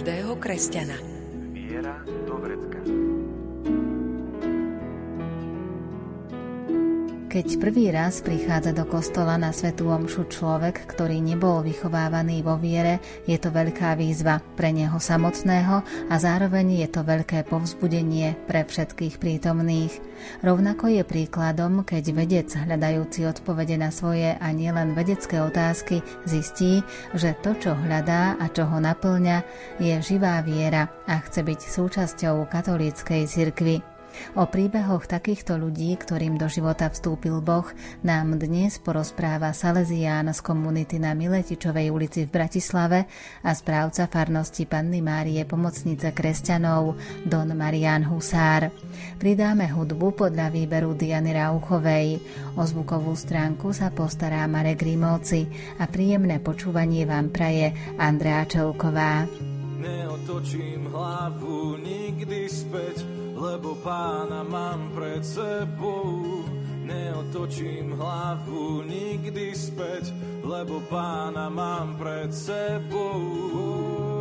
každého kresťana. Keď prvý raz prichádza do kostola na svetú omšu človek, ktorý nebol vychovávaný vo viere, je to veľká výzva pre neho samotného a zároveň je to veľké povzbudenie pre všetkých prítomných. Rovnako je príkladom, keď vedec hľadajúci odpovede na svoje a nielen vedecké otázky zistí, že to, čo hľadá a čo ho naplňa, je živá viera a chce byť súčasťou katolíckej cirkvi. O príbehoch takýchto ľudí, ktorým do života vstúpil Boh, nám dnes porozpráva Salesián z komunity na Miletičovej ulici v Bratislave a správca farnosti Panny Márie Pomocnice kresťanov Don Marian Husár. Pridáme hudbu podľa výberu Diany Rauchovej. O zvukovú stránku sa postará Marek Rimóci a príjemné počúvanie vám praje Andrea Čelková. Neotočím hlavu nikdy späť lebo pána mám pred sebou. Neotočím hlavu nikdy späť, lebo pána mám pred sebou.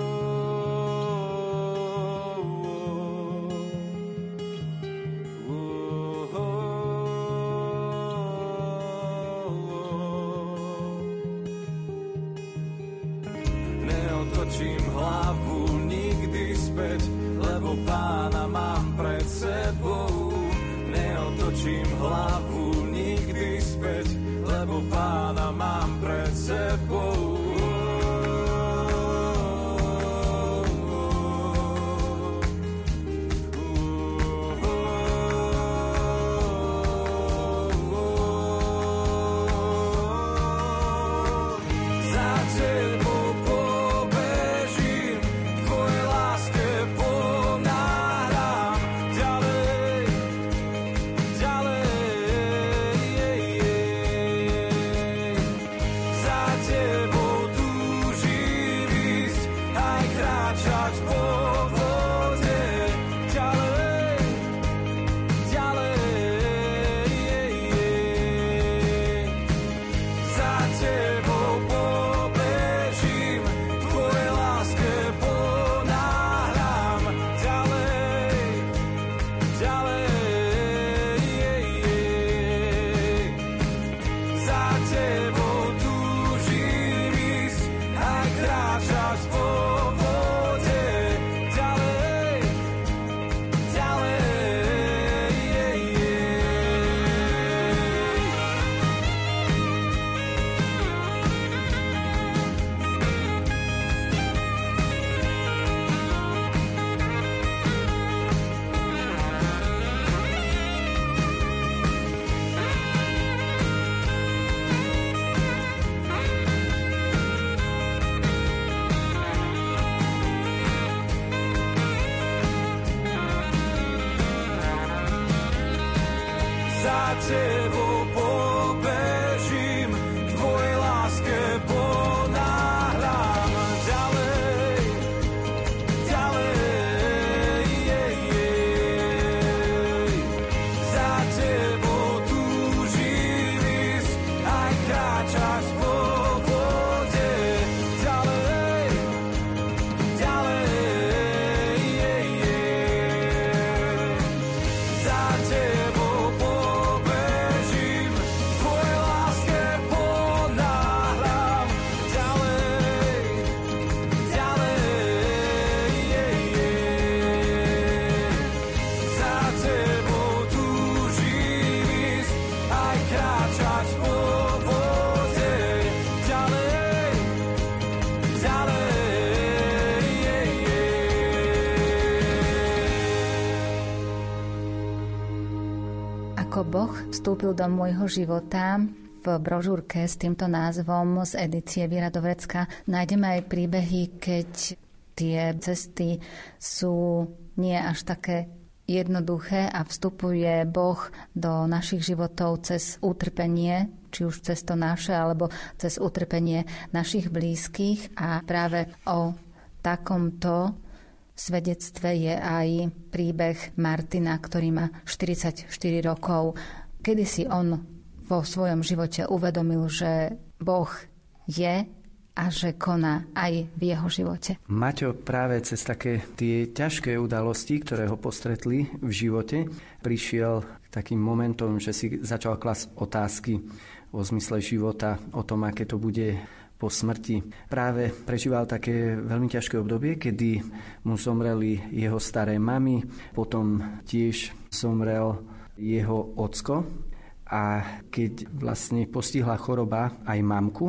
to vstúpil do môjho života v brožúrke s týmto názvom z edície Viera Dovrecka nájdeme aj príbehy, keď tie cesty sú nie až také jednoduché a vstupuje Boh do našich životov cez utrpenie, či už cez to naše, alebo cez utrpenie našich blízkych. A práve o takomto svedectve je aj príbeh Martina, ktorý má 44 rokov. Kedy si on vo svojom živote uvedomil, že Boh je a že koná aj v jeho živote. Maťo práve cez také tie ťažké udalosti, ktoré ho postretli v živote, prišiel takým momentom, že si začal klas otázky o zmysle života, o tom, aké to bude po smrti. Práve prežíval také veľmi ťažké obdobie, kedy mu zomreli jeho staré mamy, potom tiež zomrel jeho ocko a keď vlastne postihla choroba aj mamku,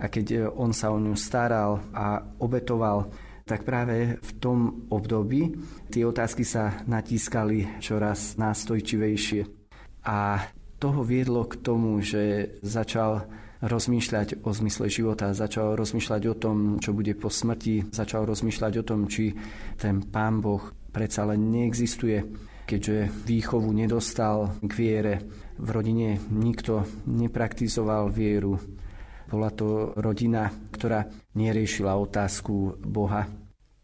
a keď e, on sa o ňu staral a obetoval, tak práve v tom období tie otázky sa natískali čoraz nástojčivejšie. A toho viedlo k tomu, že začal rozmýšľať o zmysle života, začal rozmýšľať o tom, čo bude po smrti, začal rozmýšľať o tom, či ten Pán Boh predsa len neexistuje, keďže výchovu nedostal k viere. V rodine nikto nepraktizoval vieru. Bola to rodina, ktorá neriešila otázku Boha.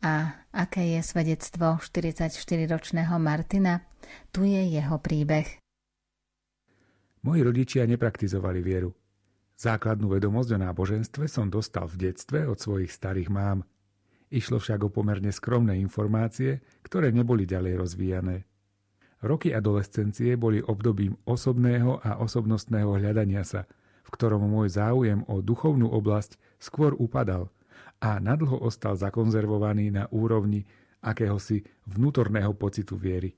A aké je svedectvo 44-ročného Martina? Tu je jeho príbeh. Moji rodičia nepraktizovali vieru. Základnú vedomosť o náboženstve som dostal v detstve od svojich starých mám. Išlo však o pomerne skromné informácie, ktoré neboli ďalej rozvíjané. Roky adolescencie boli obdobím osobného a osobnostného hľadania sa – v ktorom môj záujem o duchovnú oblasť skôr upadal a nadlho ostal zakonzervovaný na úrovni akéhosi vnútorného pocitu viery.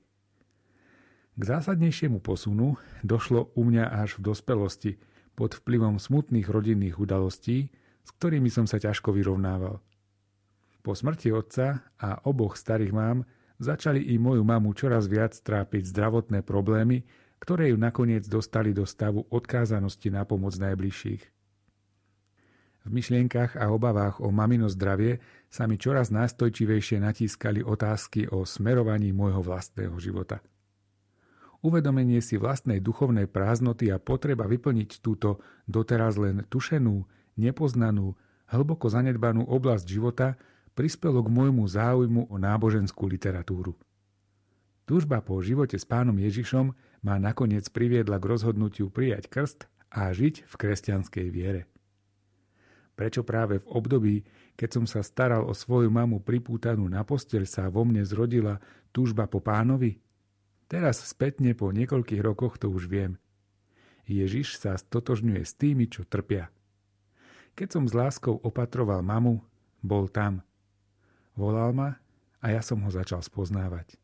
K zásadnejšiemu posunu došlo u mňa až v dospelosti pod vplyvom smutných rodinných udalostí, s ktorými som sa ťažko vyrovnával. Po smrti otca a oboch starých mám začali i moju mamu čoraz viac trápiť zdravotné problémy, ktoré ju nakoniec dostali do stavu odkázanosti na pomoc najbližších. V myšlienkach a obavách o mamino zdravie sa mi čoraz nástojčivejšie natískali otázky o smerovaní môjho vlastného života. Uvedomenie si vlastnej duchovnej prázdnoty a potreba vyplniť túto doteraz len tušenú, nepoznanú, hlboko zanedbanú oblasť života prispelo k môjmu záujmu o náboženskú literatúru. Túžba po živote s pánom Ježišom ma nakoniec priviedla k rozhodnutiu prijať krst a žiť v kresťanskej viere. Prečo práve v období, keď som sa staral o svoju mamu pripútanú na posteľ, sa vo mne zrodila túžba po pánovi? Teraz spätne po niekoľkých rokoch to už viem. Ježiš sa stotožňuje s tými, čo trpia. Keď som s láskou opatroval mamu, bol tam. Volal ma a ja som ho začal spoznávať.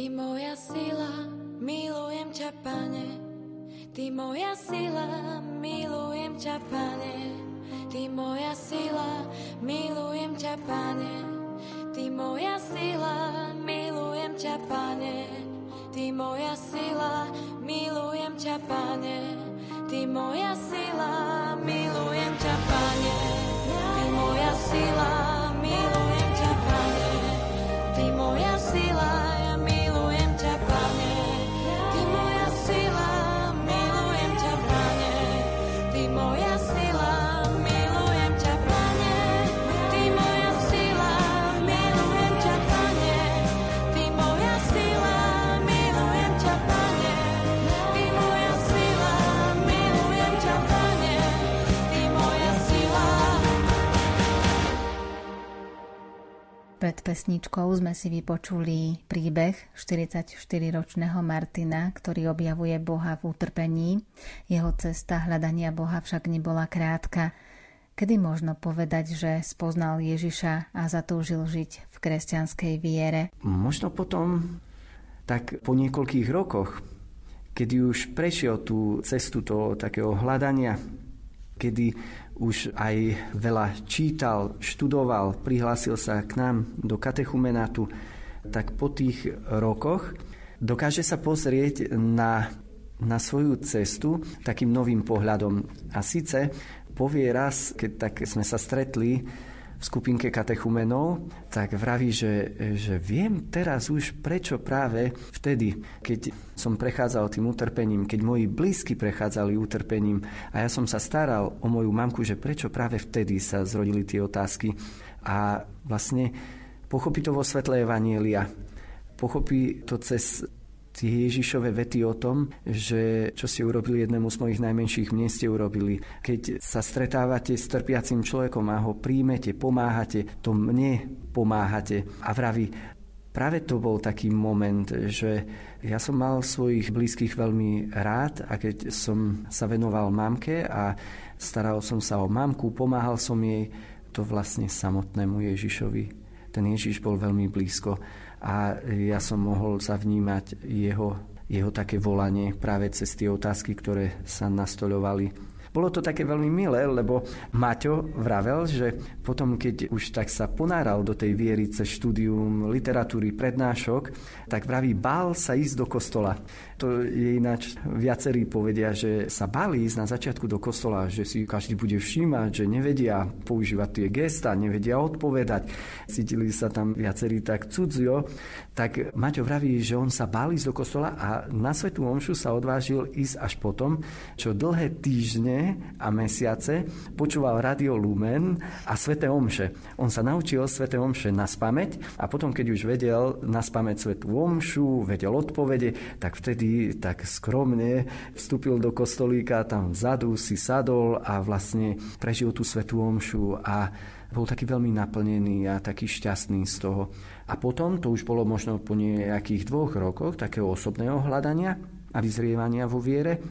Ty moja sila, milujem ťa, Pane. Ty moja sila, milujem ťa, Pane. Ty moja sila, milujem ťa, Pane. Ty moja sila, milujem ťa, Pane. Ty moja sila, milujem ťa, Pane. Ty moja sila, milujem ťa, Pane. Ty moja sila, Pred pesničkou sme si vypočuli príbeh 44-ročného Martina, ktorý objavuje Boha v utrpení. Jeho cesta hľadania Boha však nebola krátka. Kedy možno povedať, že spoznal Ježiša a zatúžil žiť v kresťanskej viere? Možno potom, tak po niekoľkých rokoch, kedy už prešiel tú cestu toho takého hľadania, kedy už aj veľa čítal, študoval, prihlásil sa k nám do katechumenátu, tak po tých rokoch dokáže sa pozrieť na, na svoju cestu takým novým pohľadom. A síce povie raz, keď tak sme sa stretli, v skupinke katechumenov, tak vraví, že, že viem teraz už prečo práve vtedy, keď som prechádzal tým utrpením, keď moji blízky prechádzali utrpením a ja som sa staral o moju mamku, že prečo práve vtedy sa zrodili tie otázky. A vlastne pochopí to vo svetle Evanielia, pochopí to cez tie Ježišové vety o tom, že čo ste urobili jednému z mojich najmenších, mne ste urobili. Keď sa stretávate s trpiacim človekom a ho príjmete, pomáhate, to mne pomáhate. A vraví, práve to bol taký moment, že ja som mal svojich blízkych veľmi rád a keď som sa venoval mamke a staral som sa o mamku, pomáhal som jej, to vlastne samotnému Ježišovi. Ten Ježiš bol veľmi blízko a ja som mohol zavnímať jeho, jeho také volanie práve cez tie otázky, ktoré sa nastoľovali bolo to také veľmi milé, lebo Maťo vravel, že potom, keď už tak sa ponáral do tej viery cez štúdium literatúry, prednášok, tak vraví, bál sa ísť do kostola. To je ináč, viacerí povedia, že sa báli ísť na začiatku do kostola, že si každý bude všímať, že nevedia používať tie gesta, nevedia odpovedať. Cítili sa tam viacerí tak cudzio. Tak Maťo vraví, že on sa bál ísť do kostola a na Svetú Omšu sa odvážil ísť až potom, čo dlhé týždne a mesiace počúval Radio Lumen a Svete Omše. On sa naučil Svete Omše na spameť a potom, keď už vedel na spameť Svetú Omšu, vedel odpovede, tak vtedy tak skromne vstúpil do kostolíka, tam vzadu si sadol a vlastne prežil tú Svetú Omšu a bol taký veľmi naplnený a taký šťastný z toho. A potom, to už bolo možno po nejakých dvoch rokoch takého osobného hľadania a vyzrievania vo viere,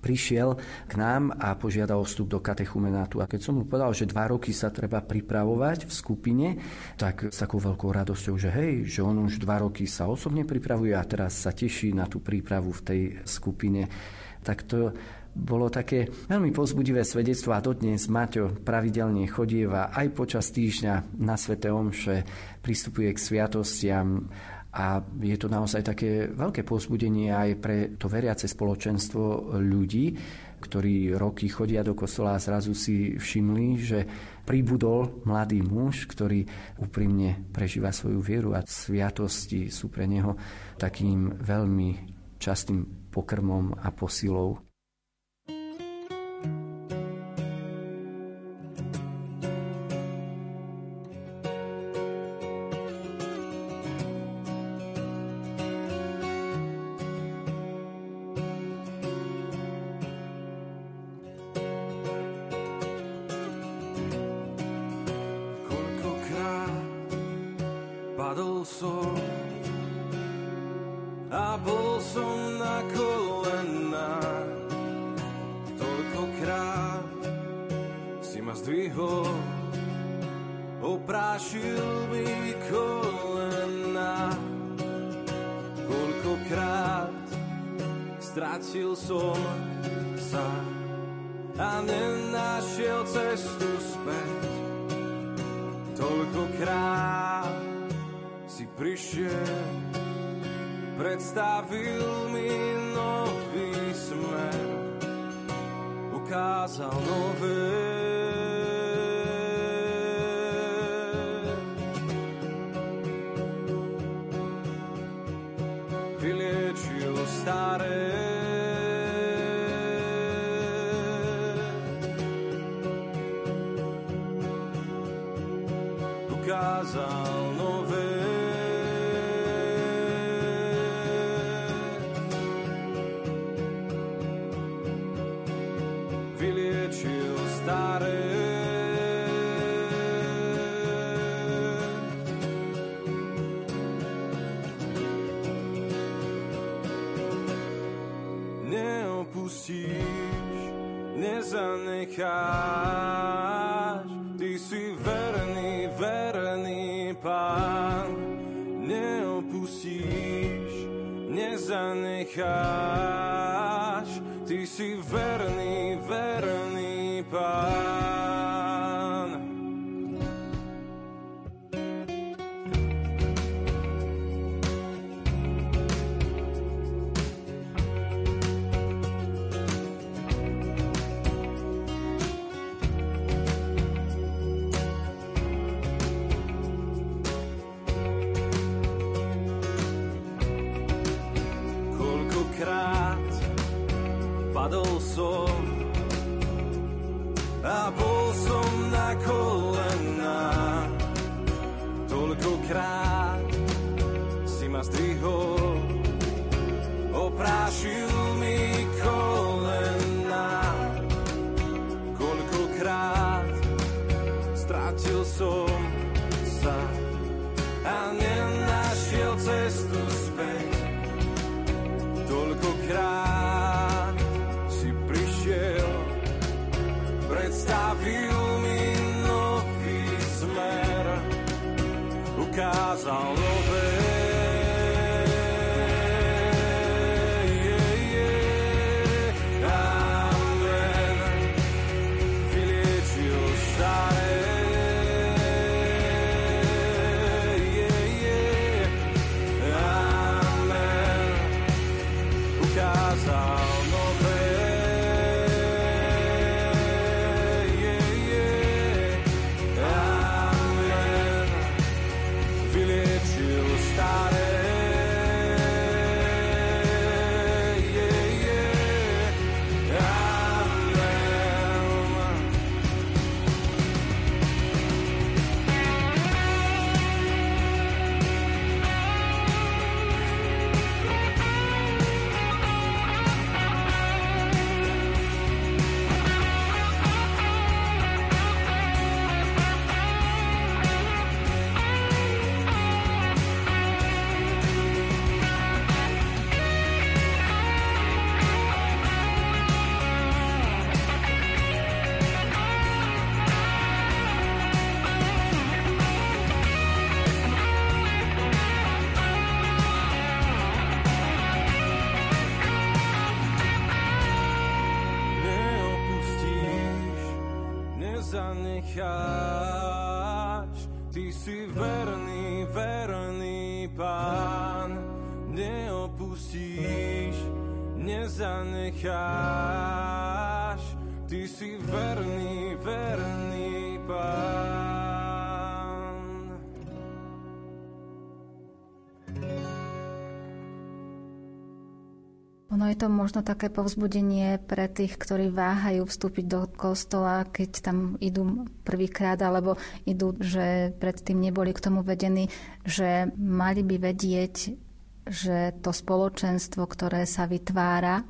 prišiel k nám a požiadal vstup do katechumenátu. A keď som mu povedal, že dva roky sa treba pripravovať v skupine, tak s takou veľkou radosťou, že hej, že on už dva roky sa osobne pripravuje a teraz sa teší na tú prípravu v tej skupine. Tak to bolo také veľmi pozbudivé svedectvo a dodnes Maťo pravidelne chodieva aj počas týždňa na Svete Omše, pristupuje k sviatostiam a je to naozaj také veľké povzbudenie aj pre to veriace spoločenstvo ľudí, ktorí roky chodia do kostola a zrazu si všimli, že pribudol mladý muž, ktorý úprimne prežíva svoju vieru a sviatosti sú pre neho takým veľmi častým pokrmom a posilou. Necháš. To možno také povzbudenie pre tých, ktorí váhajú vstúpiť do kostola, keď tam idú prvýkrát, alebo idú, že predtým neboli k tomu vedení, že mali by vedieť, že to spoločenstvo, ktoré sa vytvára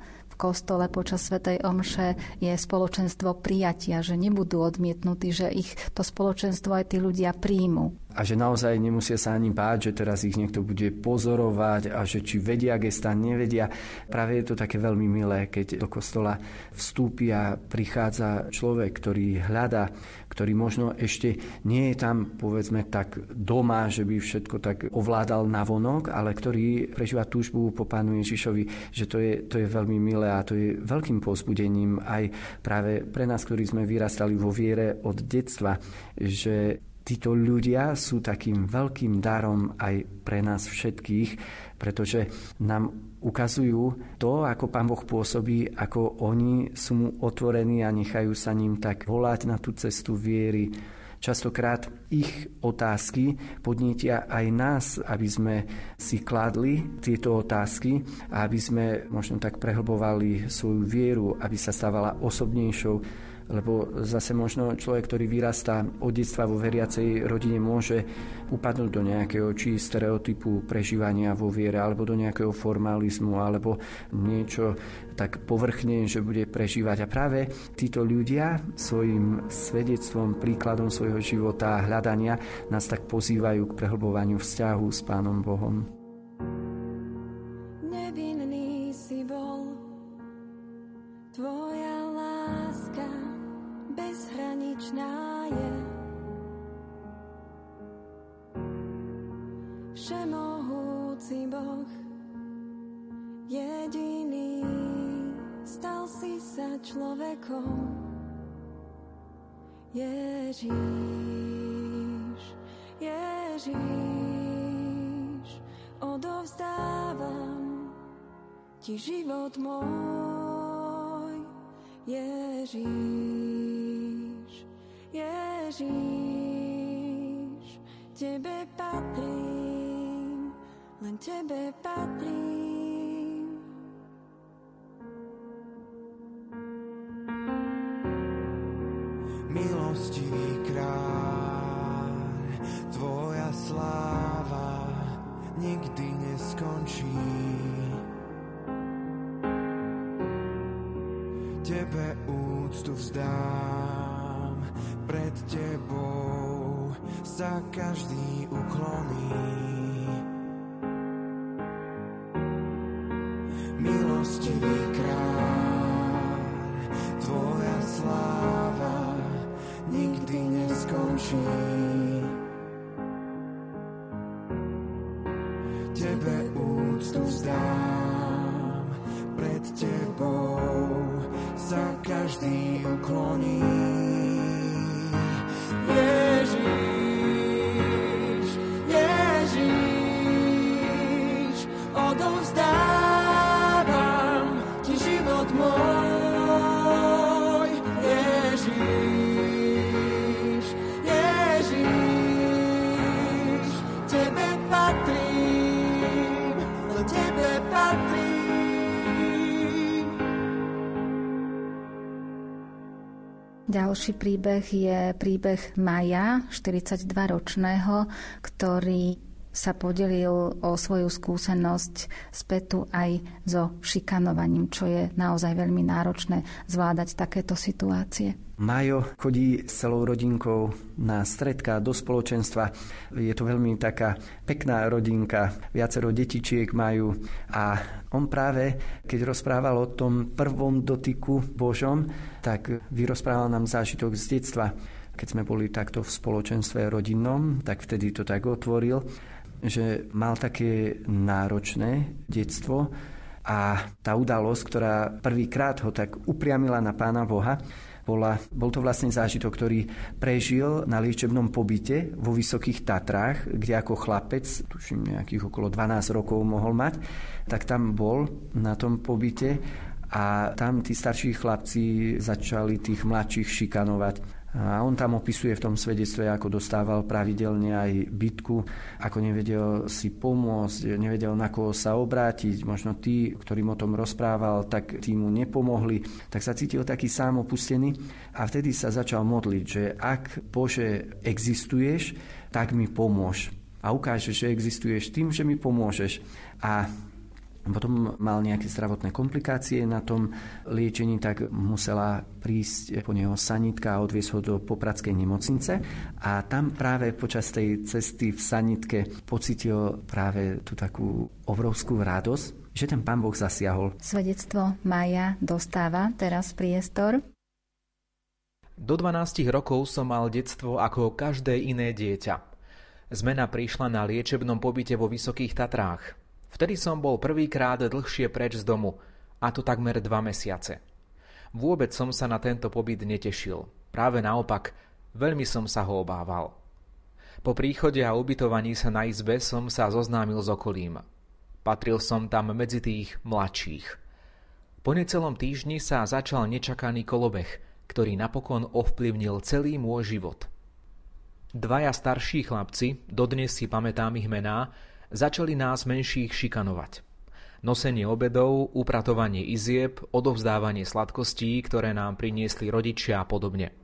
kostole počas Svetej Omše, je spoločenstvo prijatia, že nebudú odmietnutí, že ich to spoločenstvo aj tí ľudia príjmu. a že naozaj nemusia sa ani báť, že teraz ich niekto bude pozorovať a že či vedia gesta, nevedia. Práve je to také veľmi milé, keď do kostola vstúpi a prichádza človek, ktorý hľadá, ktorý možno ešte nie je tam, povedzme, tak doma, že by všetko tak ovládal na vonok, ale ktorý prežíva túžbu po Pánu Ježišovi, že to je, to je veľmi milé a to je veľkým pozbudením aj práve pre nás, ktorí sme vyrastali vo viere od detstva, že títo ľudia sú takým veľkým darom aj pre nás všetkých, pretože nám ukazujú to, ako Pán Boh pôsobí, ako oni sú mu otvorení a nechajú sa ním tak volať na tú cestu viery. Častokrát ich otázky podnietia aj nás, aby sme si kladli tieto otázky a aby sme možno tak prehlbovali svoju vieru, aby sa stávala osobnejšou, lebo zase možno človek, ktorý vyrastá od detstva vo veriacej rodine, môže upadnúť do nejakého či stereotypu prežívania vo viere, alebo do nejakého formalizmu, alebo niečo tak povrchne, že bude prežívať. A práve títo ľudia svojim svedectvom, príkladom svojho života a hľadania nás tak pozývajú k prehlbovaniu vzťahu s Pánom Bohom. Všemohúci Boh, jediný, stal si sa človekom. Ježíš, Ježíš, odovzdávam ti život môj, Ježíš. Ježíš, Tebe patrím, len Tebe patrím. Milostivý kráľ, Tvoja sláva nikdy neskončí. Tebe úctu vzdám, pred tebou sa každý ukloní. Ďalší príbeh je príbeh Maja, 42-ročného, ktorý sa podelil o svoju skúsenosť spätu aj so šikanovaním, čo je naozaj veľmi náročné zvládať takéto situácie. Majo chodí s celou rodinkou na stredka do spoločenstva. Je to veľmi taká pekná rodinka, viacero detičiek majú a on práve, keď rozprával o tom prvom dotyku Božom, tak vyrozprával nám zážitok z detstva. Keď sme boli takto v spoločenstve rodinnom, tak vtedy to tak otvoril, že mal také náročné detstvo a tá udalosť, ktorá prvýkrát ho tak upriamila na Pána Boha, bola, bol to vlastne zážitok, ktorý prežil na liečebnom pobyte vo Vysokých Tatrách, kde ako chlapec, tuším nejakých okolo 12 rokov mohol mať, tak tam bol na tom pobyte a tam tí starší chlapci začali tých mladších šikanovať a on tam opisuje v tom svedectve, ako dostával pravidelne aj bytku, ako nevedel si pomôcť, nevedel na koho sa obrátiť. Možno tí, ktorým o tom rozprával, tak tí mu nepomohli. Tak sa cítil taký sám opustený a vtedy sa začal modliť, že ak Bože existuješ, tak mi pomôž. A ukážeš, že existuješ tým, že mi pomôžeš. A potom mal nejaké zdravotné komplikácie na tom liečení, tak musela prísť po neho sanitka a odviesť ho do Popradskej nemocnice. A tam práve počas tej cesty v sanitke pocitil práve tú takú obrovskú radosť, že ten pán Boh zasiahol. Svedectvo Maja dostáva teraz priestor. Do 12 rokov som mal detstvo ako každé iné dieťa. Zmena prišla na liečebnom pobyte vo Vysokých Tatrách. Vtedy som bol prvýkrát dlhšie preč z domu, a to takmer dva mesiace. Vôbec som sa na tento pobyt netešil. Práve naopak, veľmi som sa ho obával. Po príchode a ubytovaní sa na izbe som sa zoznámil s okolím. Patril som tam medzi tých mladších. Po necelom týždni sa začal nečakaný kolobeh, ktorý napokon ovplyvnil celý môj život. Dvaja starší chlapci, dodnes si pamätám ich mená, začali nás menších šikanovať. Nosenie obedov, upratovanie izieb, odovzdávanie sladkostí, ktoré nám priniesli rodičia a podobne.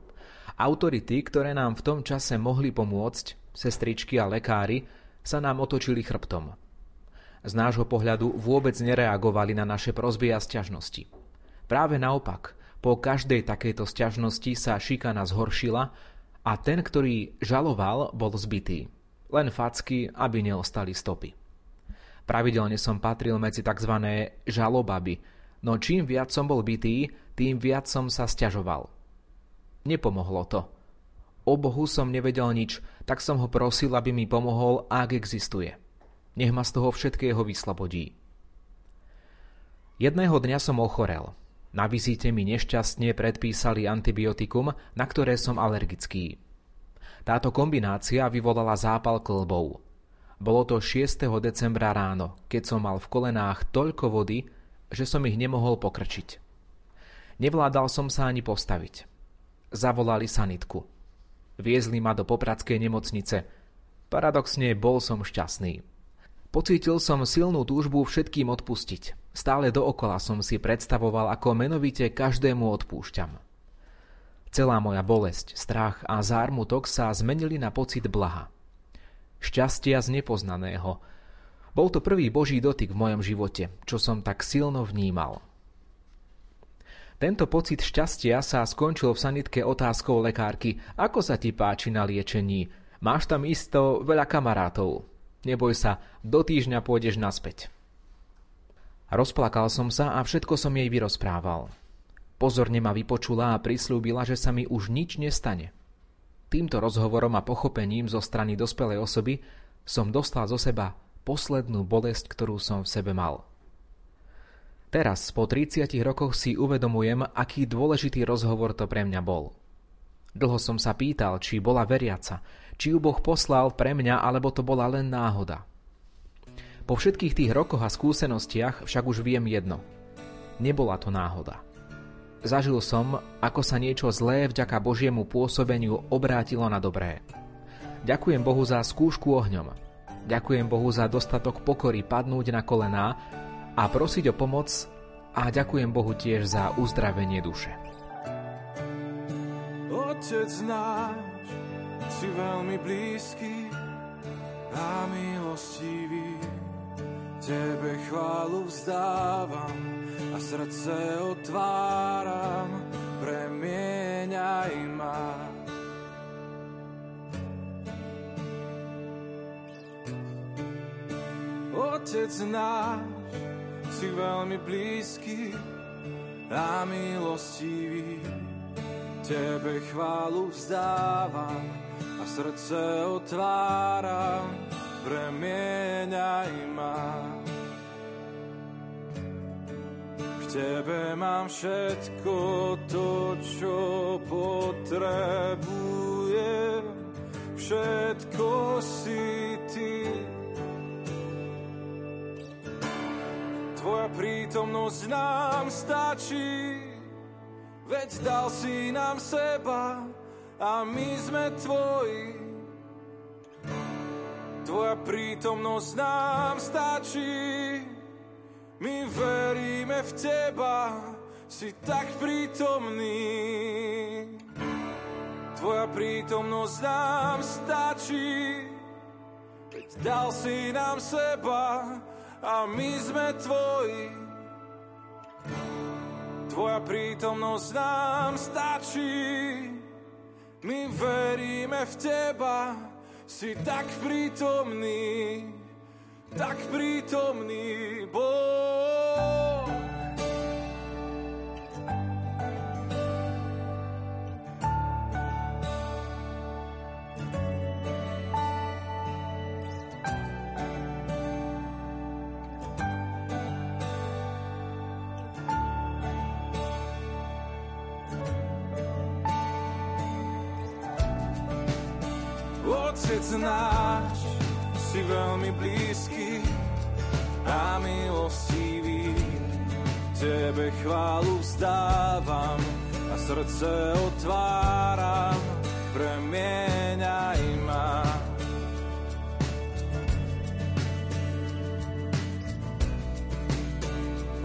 Autority, ktoré nám v tom čase mohli pomôcť, sestričky a lekári, sa nám otočili chrbtom. Z nášho pohľadu vôbec nereagovali na naše prozby a sťažnosti. Práve naopak, po každej takejto sťažnosti sa šikana zhoršila a ten, ktorý žaloval, bol zbytý len facky, aby neostali stopy. Pravidelne som patril medzi tzv. žalobaby, no čím viac som bol bitý, tým viac som sa stiažoval. Nepomohlo to. O Bohu som nevedel nič, tak som ho prosil, aby mi pomohol, ak existuje. Nech ma z toho všetkého vyslobodí. Jedného dňa som ochorel. Na vizite mi nešťastne predpísali antibiotikum, na ktoré som alergický. Táto kombinácia vyvolala zápal klbov. Bolo to 6. decembra ráno, keď som mal v kolenách toľko vody, že som ich nemohol pokrčiť. Nevládal som sa ani postaviť. Zavolali sanitku. Viezli ma do popradskej nemocnice. Paradoxne bol som šťastný. Pocítil som silnú túžbu všetkým odpustiť. Stále dookola som si predstavoval, ako menovite každému odpúšťam. Celá moja bolesť, strach a zármutok sa zmenili na pocit blaha. Šťastia z nepoznaného. Bol to prvý Boží dotyk v mojom živote, čo som tak silno vnímal. Tento pocit šťastia sa skončil v sanitke otázkou lekárky, ako sa ti páči na liečení. Máš tam isto veľa kamarátov. Neboj sa, do týždňa pôjdeš naspäť. Rozplakal som sa a všetko som jej vyrozprával. Pozorne ma vypočula a prislúbila, že sa mi už nič nestane. Týmto rozhovorom a pochopením zo strany dospelej osoby som dostal zo seba poslednú bolesť, ktorú som v sebe mal. Teraz, po 30 rokoch si uvedomujem, aký dôležitý rozhovor to pre mňa bol. Dlho som sa pýtal, či bola veriaca, či ju Boh poslal pre mňa, alebo to bola len náhoda. Po všetkých tých rokoch a skúsenostiach však už viem jedno. Nebola to náhoda. Zažil som, ako sa niečo zlé vďaka Božiemu pôsobeniu obrátilo na dobré. Ďakujem Bohu za skúšku ohňom. Ďakujem Bohu za dostatok pokory padnúť na kolená a prosiť o pomoc a ďakujem Bohu tiež za uzdravenie duše. Otec náš, si veľmi blízky a milostivý, Tebe chválu vzdávam a srdce otváram, premieňaj ma. Otec náš, si veľmi blízky a milostivý, Tebe chválu vzdávam a srdce otváram, premieňaj ma. Tebe mám všetko to, čo potrebujem, všetko si Ty. Tvoja prítomnosť nám stačí, veď dal si nám seba a my sme Tvoji. Tvoja prítomnosť nám stačí, my veríme v Teba, si tak prítomný. Tvoja prítomnosť nám stačí, veď dal si nám seba a my sme tvoji. Tvoja prítomnosť nám stačí, my veríme v teba, si tak prítomný, tak prítomný Boh. Otec náš, chválu vzdávam a srdce otváram, premieňaj ma.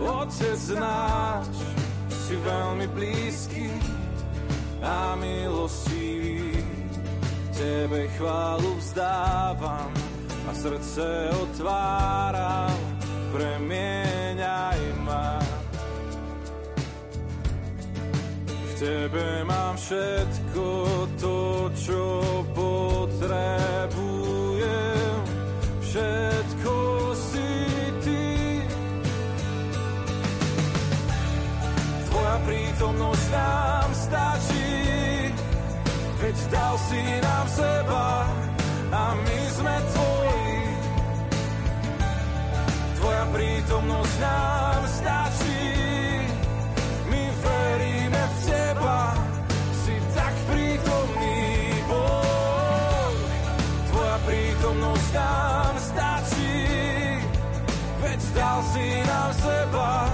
Otec náš, si veľmi blízky a milostivý Tebe chválu vzdávam a srdce otváram, premieňaj Tebe mám všetko to, čo potrebujem, všetko si Ty. Tvoja prítomnosť nám stačí, veď dal si nám seba a my sme tvoji. Tvoja prítomnosť nám stačí, dal si nám seba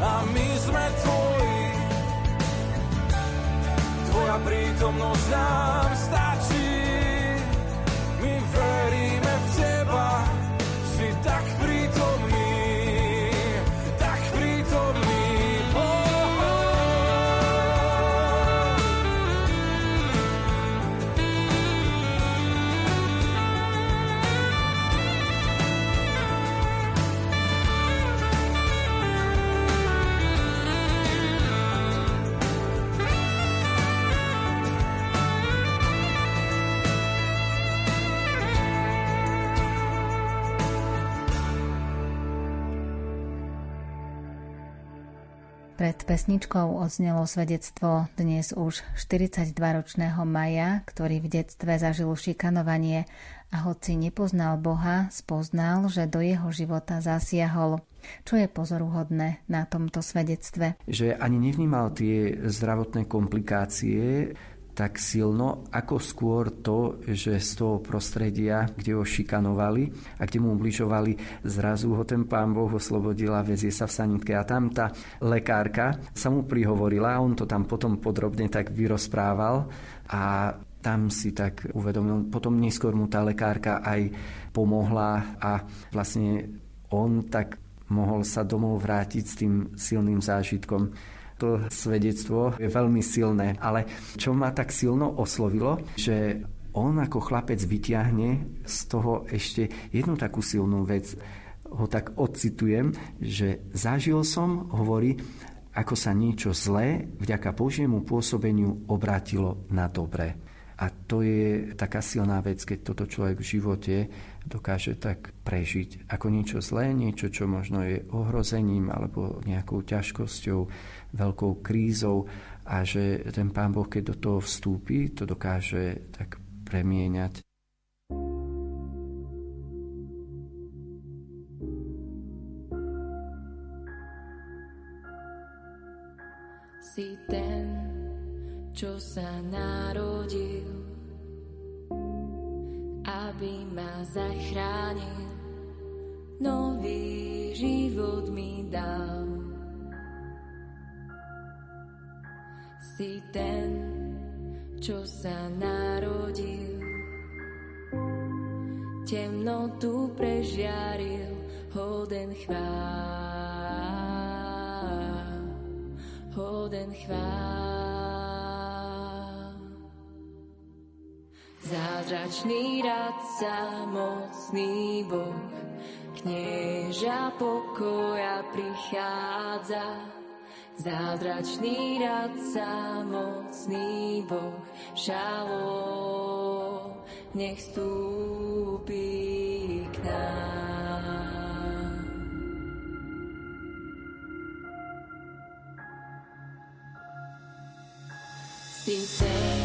a my sme tvoji. Tvoja prítomnosť nám stačí. My veríme pesničkou odznelo svedectvo dnes už 42-ročného Maja, ktorý v detstve zažil šikanovanie a hoci nepoznal Boha, spoznal, že do jeho života zasiahol. Čo je pozoruhodné na tomto svedectve? Že ani nevnímal tie zdravotné komplikácie, tak silno, ako skôr to, že z toho prostredia, kde ho šikanovali a kde mu ubližovali, zrazu ho ten pán Boh oslobodil vezie sa v sanitke. A tam tá lekárka sa mu prihovorila, on to tam potom podrobne tak vyrozprával a tam si tak uvedomil. Potom neskôr mu tá lekárka aj pomohla a vlastne on tak mohol sa domov vrátiť s tým silným zážitkom to svedectvo je veľmi silné. Ale čo ma tak silno oslovilo, že on ako chlapec vyťahne z toho ešte jednu takú silnú vec. Ho tak odcitujem, že zažil som, hovorí, ako sa niečo zlé vďaka Božiemu pôsobeniu obrátilo na dobré. A to je taká silná vec, keď toto človek v živote dokáže tak prežiť ako niečo zlé, niečo, čo možno je ohrozením alebo nejakou ťažkosťou, veľkou krízou a že ten Pán Boh, keď do toho vstúpi, to dokáže tak premieňať. Si ten, čo sa narodil, aby ma zachránil, nový život mi dal. Si ten, čo sa narodil, temnotu prežiaril, hoden chvál, hoden chvál. Zázračný radca, mocný Boh, knieža pokoja prichádza. Zázračný radca, mocný Boh, šalom, nech stúpi k nám. Si ten,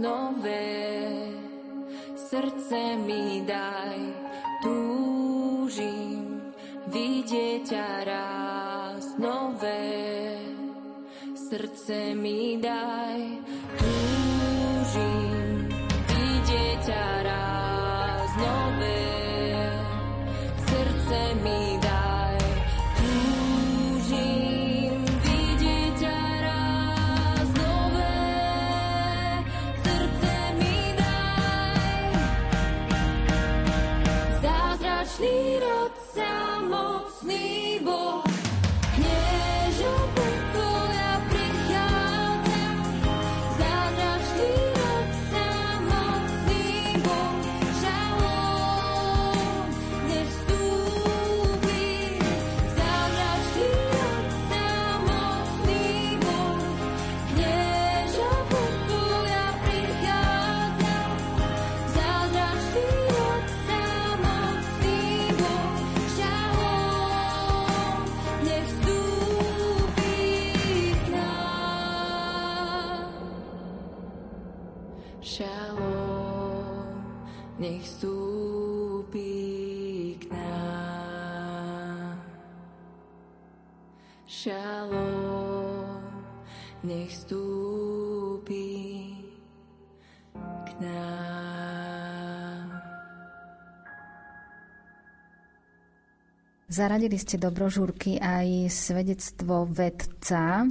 nové, srdce mi daj. Túžim vidieť ťa raz nové, srdce mi daj. Túžim Zaradili ste do brožúrky aj svedectvo vedca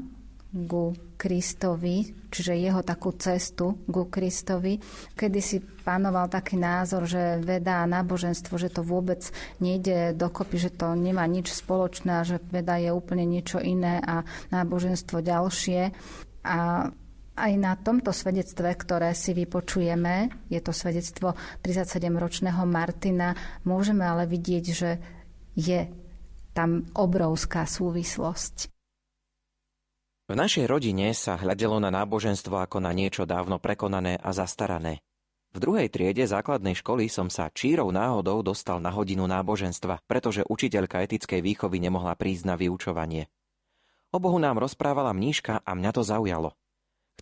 ku Kristovi, čiže jeho takú cestu ku Kristovi, kedy si panoval taký názor, že veda a náboženstvo, že to vôbec nejde dokopy, že to nemá nič spoločné že veda je úplne niečo iné a náboženstvo ďalšie. A aj na tomto svedectve, ktoré si vypočujeme, je to svedectvo 37-ročného Martina, môžeme ale vidieť, že je tam obrovská súvislosť. V našej rodine sa hľadelo na náboženstvo ako na niečo dávno prekonané a zastarané. V druhej triede základnej školy som sa čírou náhodou dostal na hodinu náboženstva, pretože učiteľka etickej výchovy nemohla prísť na vyučovanie. O Bohu nám rozprávala mníška a mňa to zaujalo.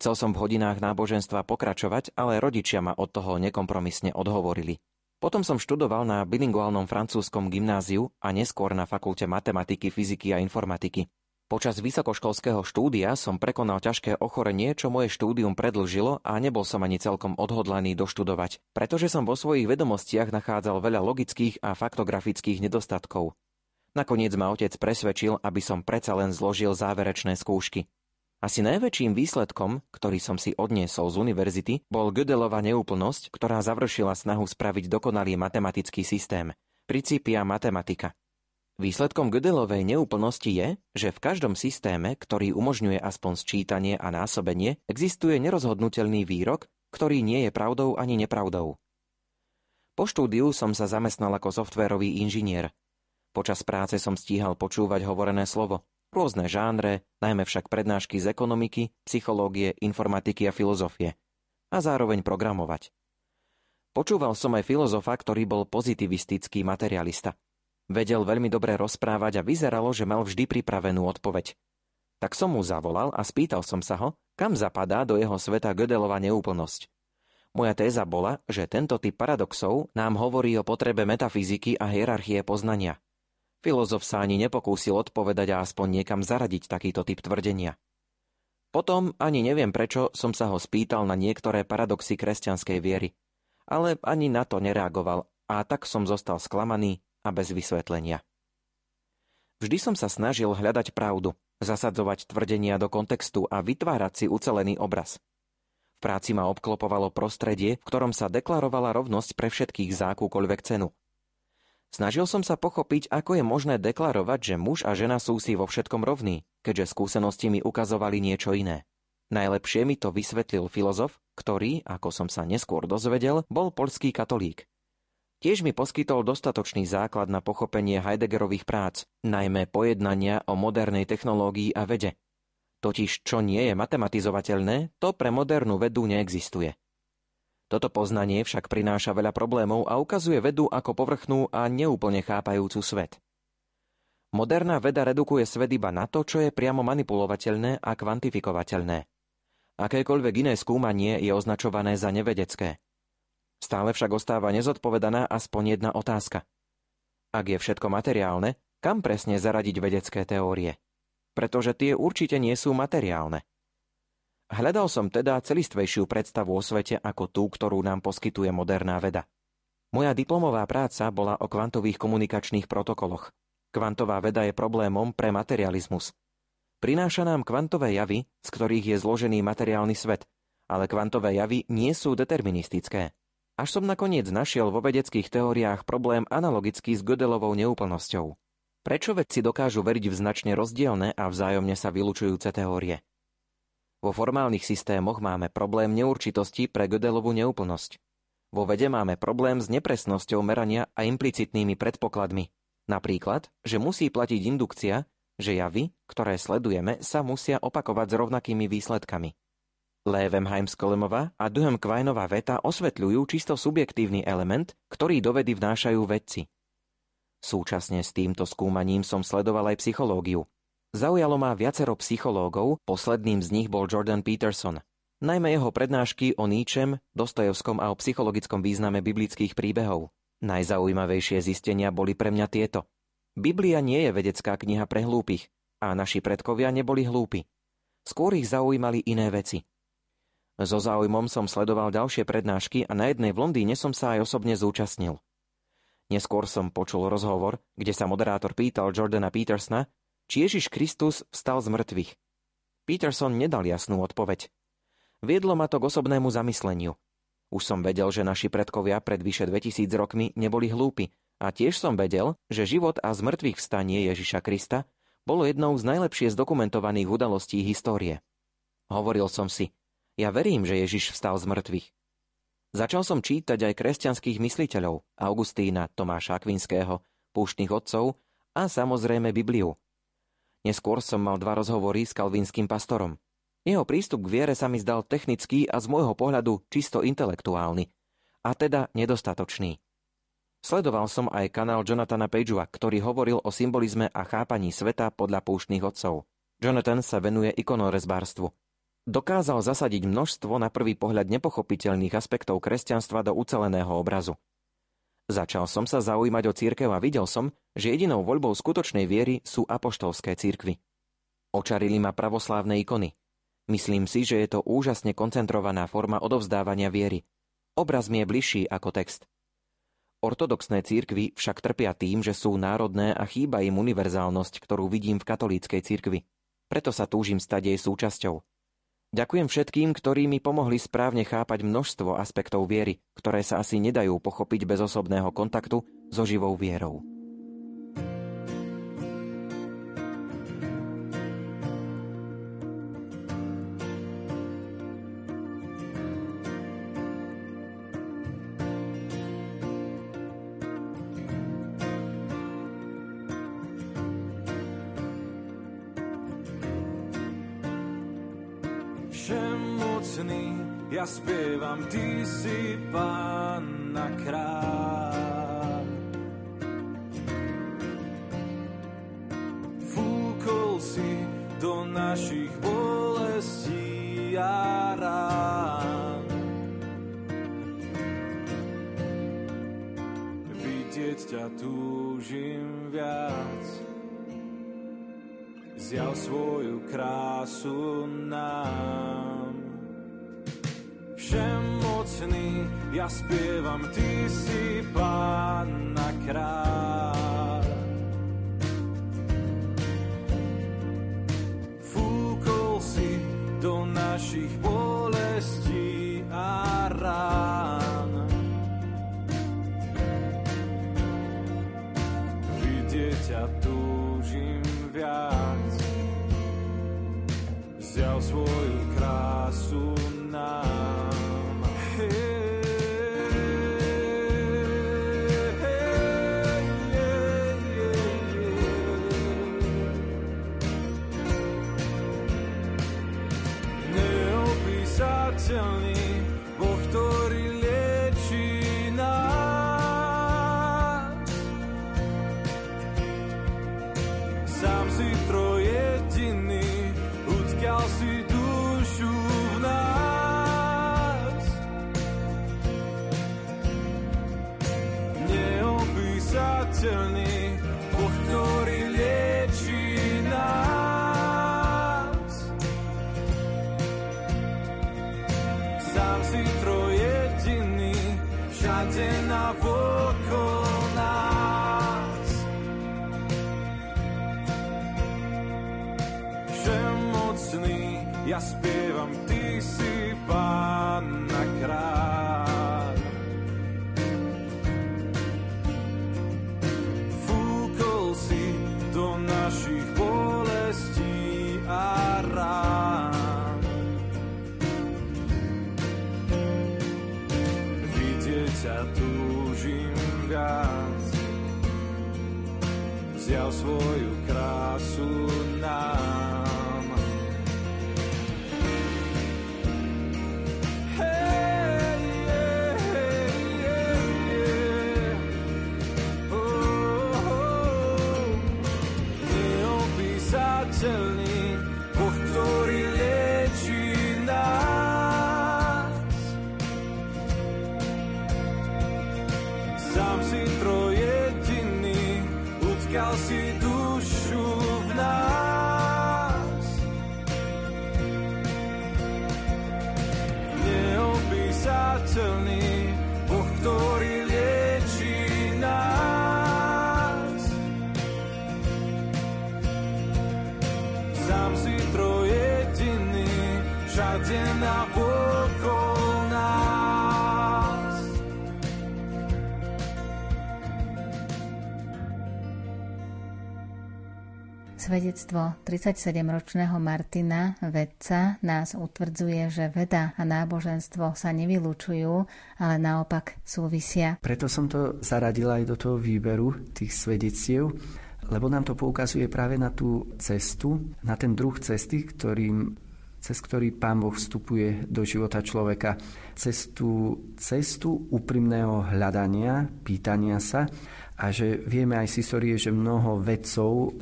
Chcel som v hodinách náboženstva pokračovať, ale rodičia ma od toho nekompromisne odhovorili. Potom som študoval na bilinguálnom francúzskom gymnáziu a neskôr na fakulte matematiky, fyziky a informatiky. Počas vysokoškolského štúdia som prekonal ťažké ochorenie, čo moje štúdium predlžilo a nebol som ani celkom odhodlaný doštudovať, pretože som vo svojich vedomostiach nachádzal veľa logických a faktografických nedostatkov. Nakoniec ma otec presvedčil, aby som predsa len zložil záverečné skúšky. Asi najväčším výsledkom, ktorý som si odniesol z univerzity, bol Gödelova neúplnosť, ktorá završila snahu spraviť dokonalý matematický systém. Principia matematika. Výsledkom Gödelovej neúplnosti je, že v každom systéme, ktorý umožňuje aspoň sčítanie a násobenie, existuje nerozhodnutelný výrok, ktorý nie je pravdou ani nepravdou. Po štúdiu som sa zamestnal ako softvérový inžinier. Počas práce som stíhal počúvať hovorené slovo, rôzne žánre, najmä však prednášky z ekonomiky, psychológie, informatiky a filozofie. A zároveň programovať. Počúval som aj filozofa, ktorý bol pozitivistický materialista – Vedel veľmi dobre rozprávať a vyzeralo, že mal vždy pripravenú odpoveď. Tak som mu zavolal a spýtal som sa ho, kam zapadá do jeho sveta Gödelova neúplnosť. Moja téza bola, že tento typ paradoxov nám hovorí o potrebe metafyziky a hierarchie poznania. Filozof sa ani nepokúsil odpovedať a aspoň niekam zaradiť takýto typ tvrdenia. Potom, ani neviem prečo, som sa ho spýtal na niektoré paradoxy kresťanskej viery. Ale ani na to nereagoval a tak som zostal sklamaný a bez vysvetlenia. Vždy som sa snažil hľadať pravdu, zasadzovať tvrdenia do kontextu a vytvárať si ucelený obraz. V práci ma obklopovalo prostredie, v ktorom sa deklarovala rovnosť pre všetkých za akúkoľvek cenu. Snažil som sa pochopiť, ako je možné deklarovať, že muž a žena sú si vo všetkom rovní, keďže skúsenosti mi ukazovali niečo iné. Najlepšie mi to vysvetlil filozof, ktorý, ako som sa neskôr dozvedel, bol polský katolík. Tiež mi poskytol dostatočný základ na pochopenie Heideggerových prác, najmä pojednania o modernej technológii a vede. Totiž, čo nie je matematizovateľné, to pre modernú vedu neexistuje. Toto poznanie však prináša veľa problémov a ukazuje vedu ako povrchnú a neúplne chápajúcu svet. Moderná veda redukuje svet iba na to, čo je priamo manipulovateľné a kvantifikovateľné. Akékoľvek iné skúmanie je označované za nevedecké – Stále však ostáva nezodpovedaná aspoň jedna otázka. Ak je všetko materiálne, kam presne zaradiť vedecké teórie? Pretože tie určite nie sú materiálne. Hľadal som teda celistvejšiu predstavu o svete ako tú, ktorú nám poskytuje moderná veda. Moja diplomová práca bola o kvantových komunikačných protokoloch. Kvantová veda je problémom pre materializmus. Prináša nám kvantové javy, z ktorých je zložený materiálny svet, ale kvantové javy nie sú deterministické až som nakoniec našiel vo vedeckých teóriách problém analogický s Gödelovou neúplnosťou. Prečo vedci dokážu veriť v značne rozdielne a vzájomne sa vylučujúce teórie? Vo formálnych systémoch máme problém neurčitosti pre Gödelovú neúplnosť. Vo vede máme problém s nepresnosťou merania a implicitnými predpokladmi. Napríklad, že musí platiť indukcia, že javy, ktoré sledujeme, sa musia opakovať s rovnakými výsledkami. Levenheim-Skolemova a Duhem Kvajnová veta osvetľujú čisto subjektívny element, ktorý do vedy vnášajú vedci. Súčasne s týmto skúmaním som sledoval aj psychológiu. Zaujalo ma viacero psychológov, posledným z nich bol Jordan Peterson. Najmä jeho prednášky o Níčem, Dostojevskom a o psychologickom význame biblických príbehov. Najzaujímavejšie zistenia boli pre mňa tieto. Biblia nie je vedecká kniha pre hlúpych a naši predkovia neboli hlúpi. Skôr ich zaujímali iné veci – so záujmom som sledoval ďalšie prednášky a na jednej v Londýne som sa aj osobne zúčastnil. Neskôr som počul rozhovor, kde sa moderátor pýtal Jordana Petersona, či Ježiš Kristus vstal z mŕtvych. Peterson nedal jasnú odpoveď. Viedlo ma to k osobnému zamysleniu. Už som vedel, že naši predkovia pred vyše 2000 rokmi neboli hlúpi a tiež som vedel, že život a zmrtvých vstanie Ježiša Krista bolo jednou z najlepšie zdokumentovaných udalostí histórie. Hovoril som si, ja verím, že Ježiš vstal z mŕtvych. Začal som čítať aj kresťanských mysliteľov, Augustína, Tomáša Akvinského, púštnych otcov a samozrejme Bibliu. Neskôr som mal dva rozhovory s kalvínskym pastorom. Jeho prístup k viere sa mi zdal technický a z môjho pohľadu čisto intelektuálny, a teda nedostatočný. Sledoval som aj kanál Jonathana Pagea, ktorý hovoril o symbolizme a chápaní sveta podľa púštnych otcov. Jonathan sa venuje ikonorezbárstvu, dokázal zasadiť množstvo na prvý pohľad nepochopiteľných aspektov kresťanstva do uceleného obrazu. Začal som sa zaujímať o církev a videl som, že jedinou voľbou skutočnej viery sú apoštolské církvy. Očarili ma pravoslávne ikony. Myslím si, že je to úžasne koncentrovaná forma odovzdávania viery. Obraz mi je bližší ako text. Ortodoxné církvy však trpia tým, že sú národné a chýba im univerzálnosť, ktorú vidím v katolíckej církvi. Preto sa túžim stať jej súčasťou. Ďakujem všetkým, ktorí mi pomohli správne chápať množstvo aspektov viery, ktoré sa asi nedajú pochopiť bez osobného kontaktu so živou vierou. Si Pána kráľ. Fúkol si do našich bolestí a rán. Vidieť ťa túžim viac, zjav svoju krásu nám. Ja spievam, Ty si Pána kráľ. Fúkol si do našich bolestí a rán. Vidieť ťa túžim viac, zjav svoju krásu nám. Utkal si dušu v nás. Svedectvo 37-ročného Martina, vedca, nás utvrdzuje, že veda a náboženstvo sa nevylučujú, ale naopak súvisia. Preto som to zaradila aj do toho výberu tých svedectiev, lebo nám to poukazuje práve na tú cestu, na ten druh cesty, ktorým, cez ktorý Pán Boh vstupuje do života človeka. Cestu, cestu úprimného hľadania, pýtania sa a že vieme aj z histórie, že mnoho vedcov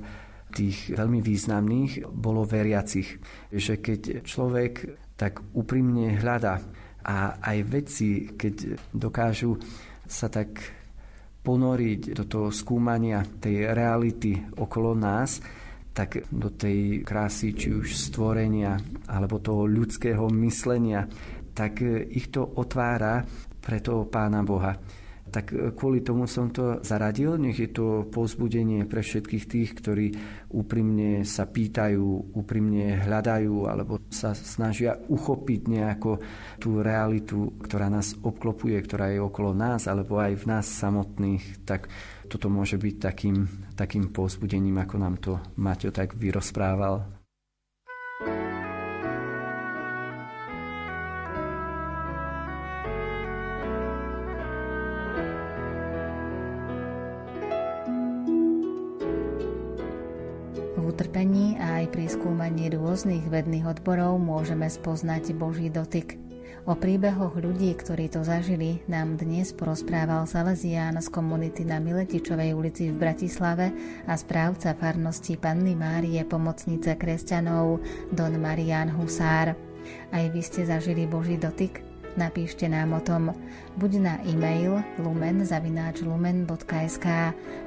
tých veľmi významných bolo veriacich. Že keď človek tak úprimne hľada a aj vedci, keď dokážu sa tak ponoriť do toho skúmania tej reality okolo nás, tak do tej krásy, či už stvorenia, alebo toho ľudského myslenia, tak ich to otvára pre toho Pána Boha tak kvôli tomu som to zaradil. Nech je to povzbudenie pre všetkých tých, ktorí úprimne sa pýtajú, úprimne hľadajú alebo sa snažia uchopiť nejako tú realitu, ktorá nás obklopuje, ktorá je okolo nás alebo aj v nás samotných. Tak toto môže byť takým, takým povzbudením, ako nám to Maťo tak vyrozprával. Rôznych vedných odborov môžeme spoznať Boží dotyk. O príbehoch ľudí, ktorí to zažili, nám dnes porozprával Salesián z komunity na Miletičovej ulici v Bratislave a správca farnosti Panny Márie pomocnice kresťanov Don Marian Husár. Aj vy ste zažili Boží dotyk? Napíšte nám o tom buď na e-mail lumen.lumen.sk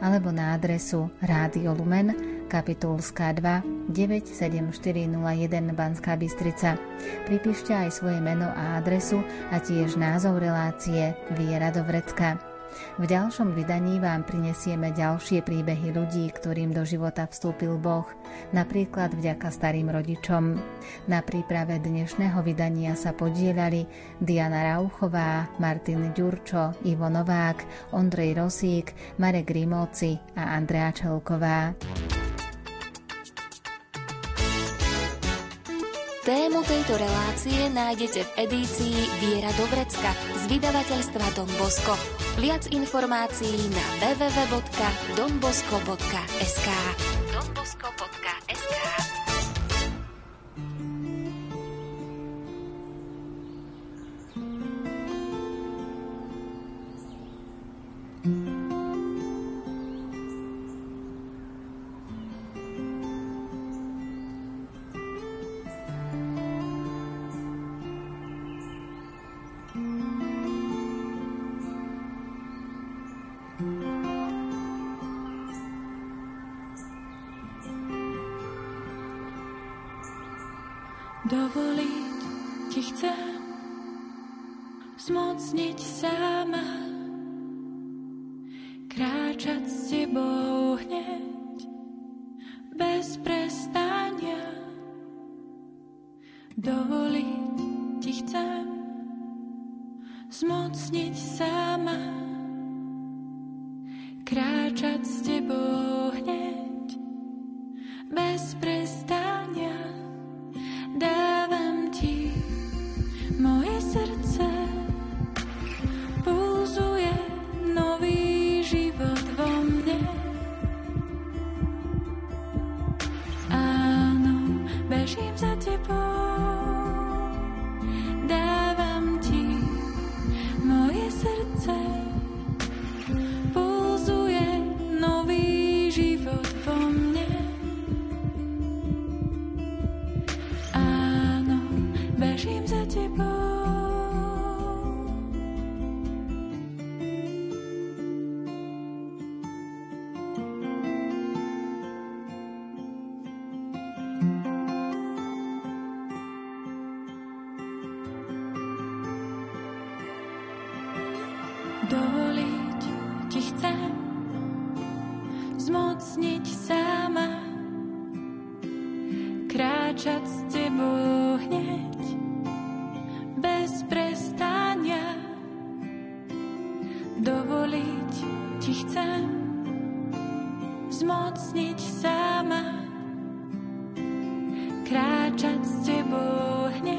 alebo na adresu Rádio Lumen, kapitulská 2 97401 Banská Bystrica. Pripíšte aj svoje meno a adresu a tiež názov relácie Viera do Vrecka. V ďalšom vydaní vám prinesieme ďalšie príbehy ľudí, ktorým do života vstúpil Boh, napríklad vďaka starým rodičom. Na príprave dnešného vydania sa podielali Diana Rauchová, Martin Ďurčo, Ivo Novák, Ondrej Rosík, Marek Rimóci a Andrea Čelková. Tému tejto relácie nájdete v edícii Viera Dobrecka z vydavateľstva Don Bosco. Viac informácií na www.donbosco.sk donbosco.sk Dovoliť ti chcem zmocniť sama, kráčať s tebou hneď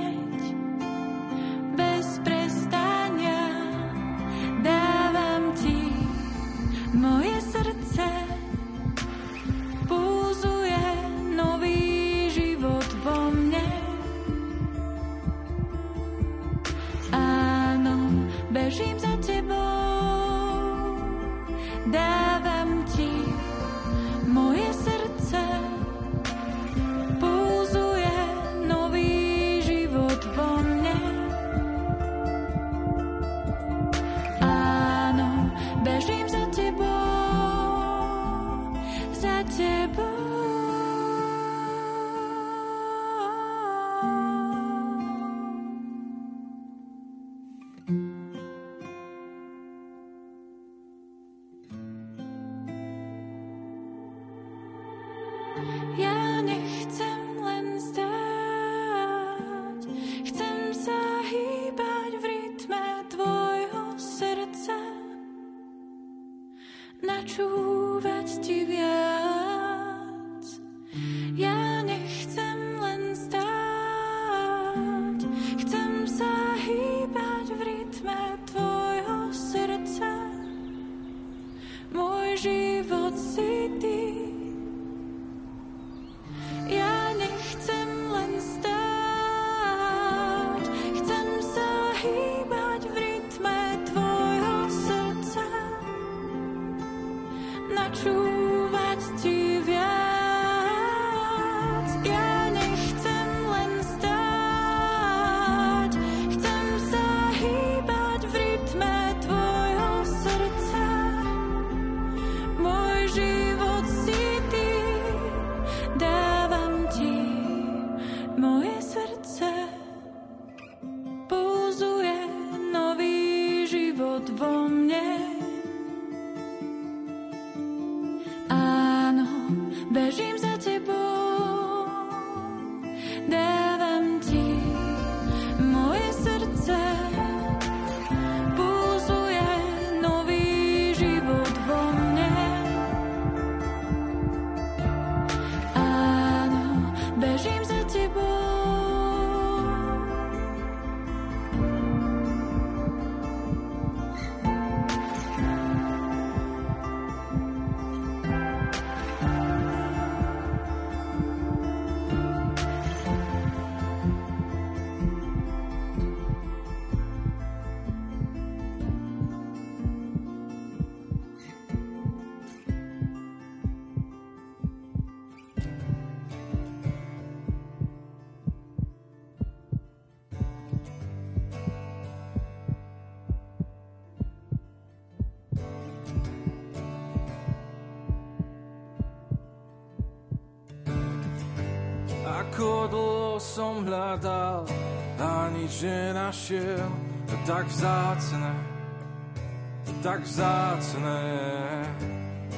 som hľadal a nič nenašiel. Tak vzácne, tak vzácne.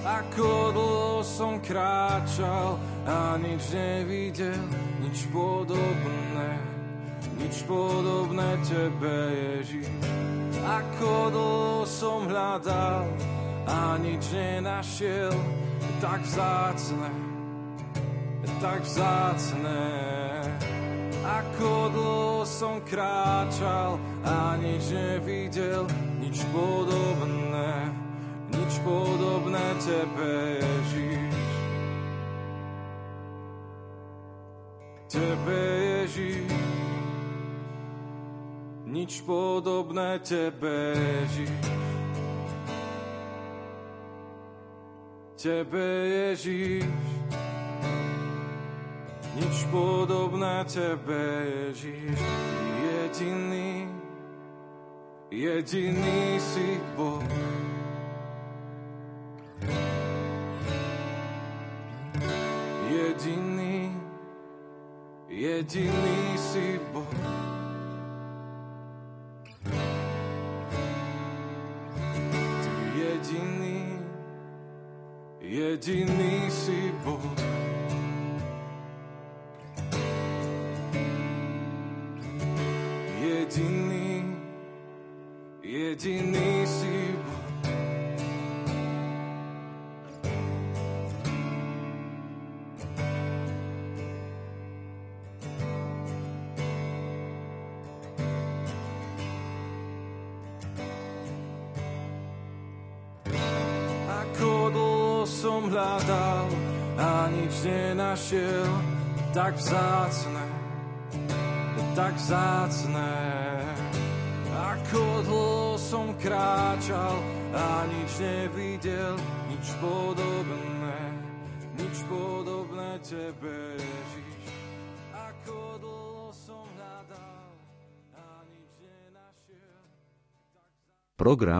Ako dlho som kráčal a nič nevidel, nič podobné, nič podobné Tebe, Ježiš. Ako dlho som hľadal a nič nenašiel, tak vzácne, tak vzácne. Ako dlho som kráčal a nič nevidel, nič podobné, nič podobné Tebe, Ježiš. Tebe, Ježiš. Nič podobné Tebe, Ježiš. Tebe, Ježiš nič podobné Tebe, Ježiš. Jediný, jediný si Boh. Jediný, jediný si Boh. Ty jediný, jediný si Boh. Hľadal a nič nenašiel, tak vzácne, tak vzácne. Ako dlho som kráčal a nič nevidel, nič podobné, nič podobné Tebe, Ježiš. Ako dlho som hľadal a nič nenašiel. Tak... Program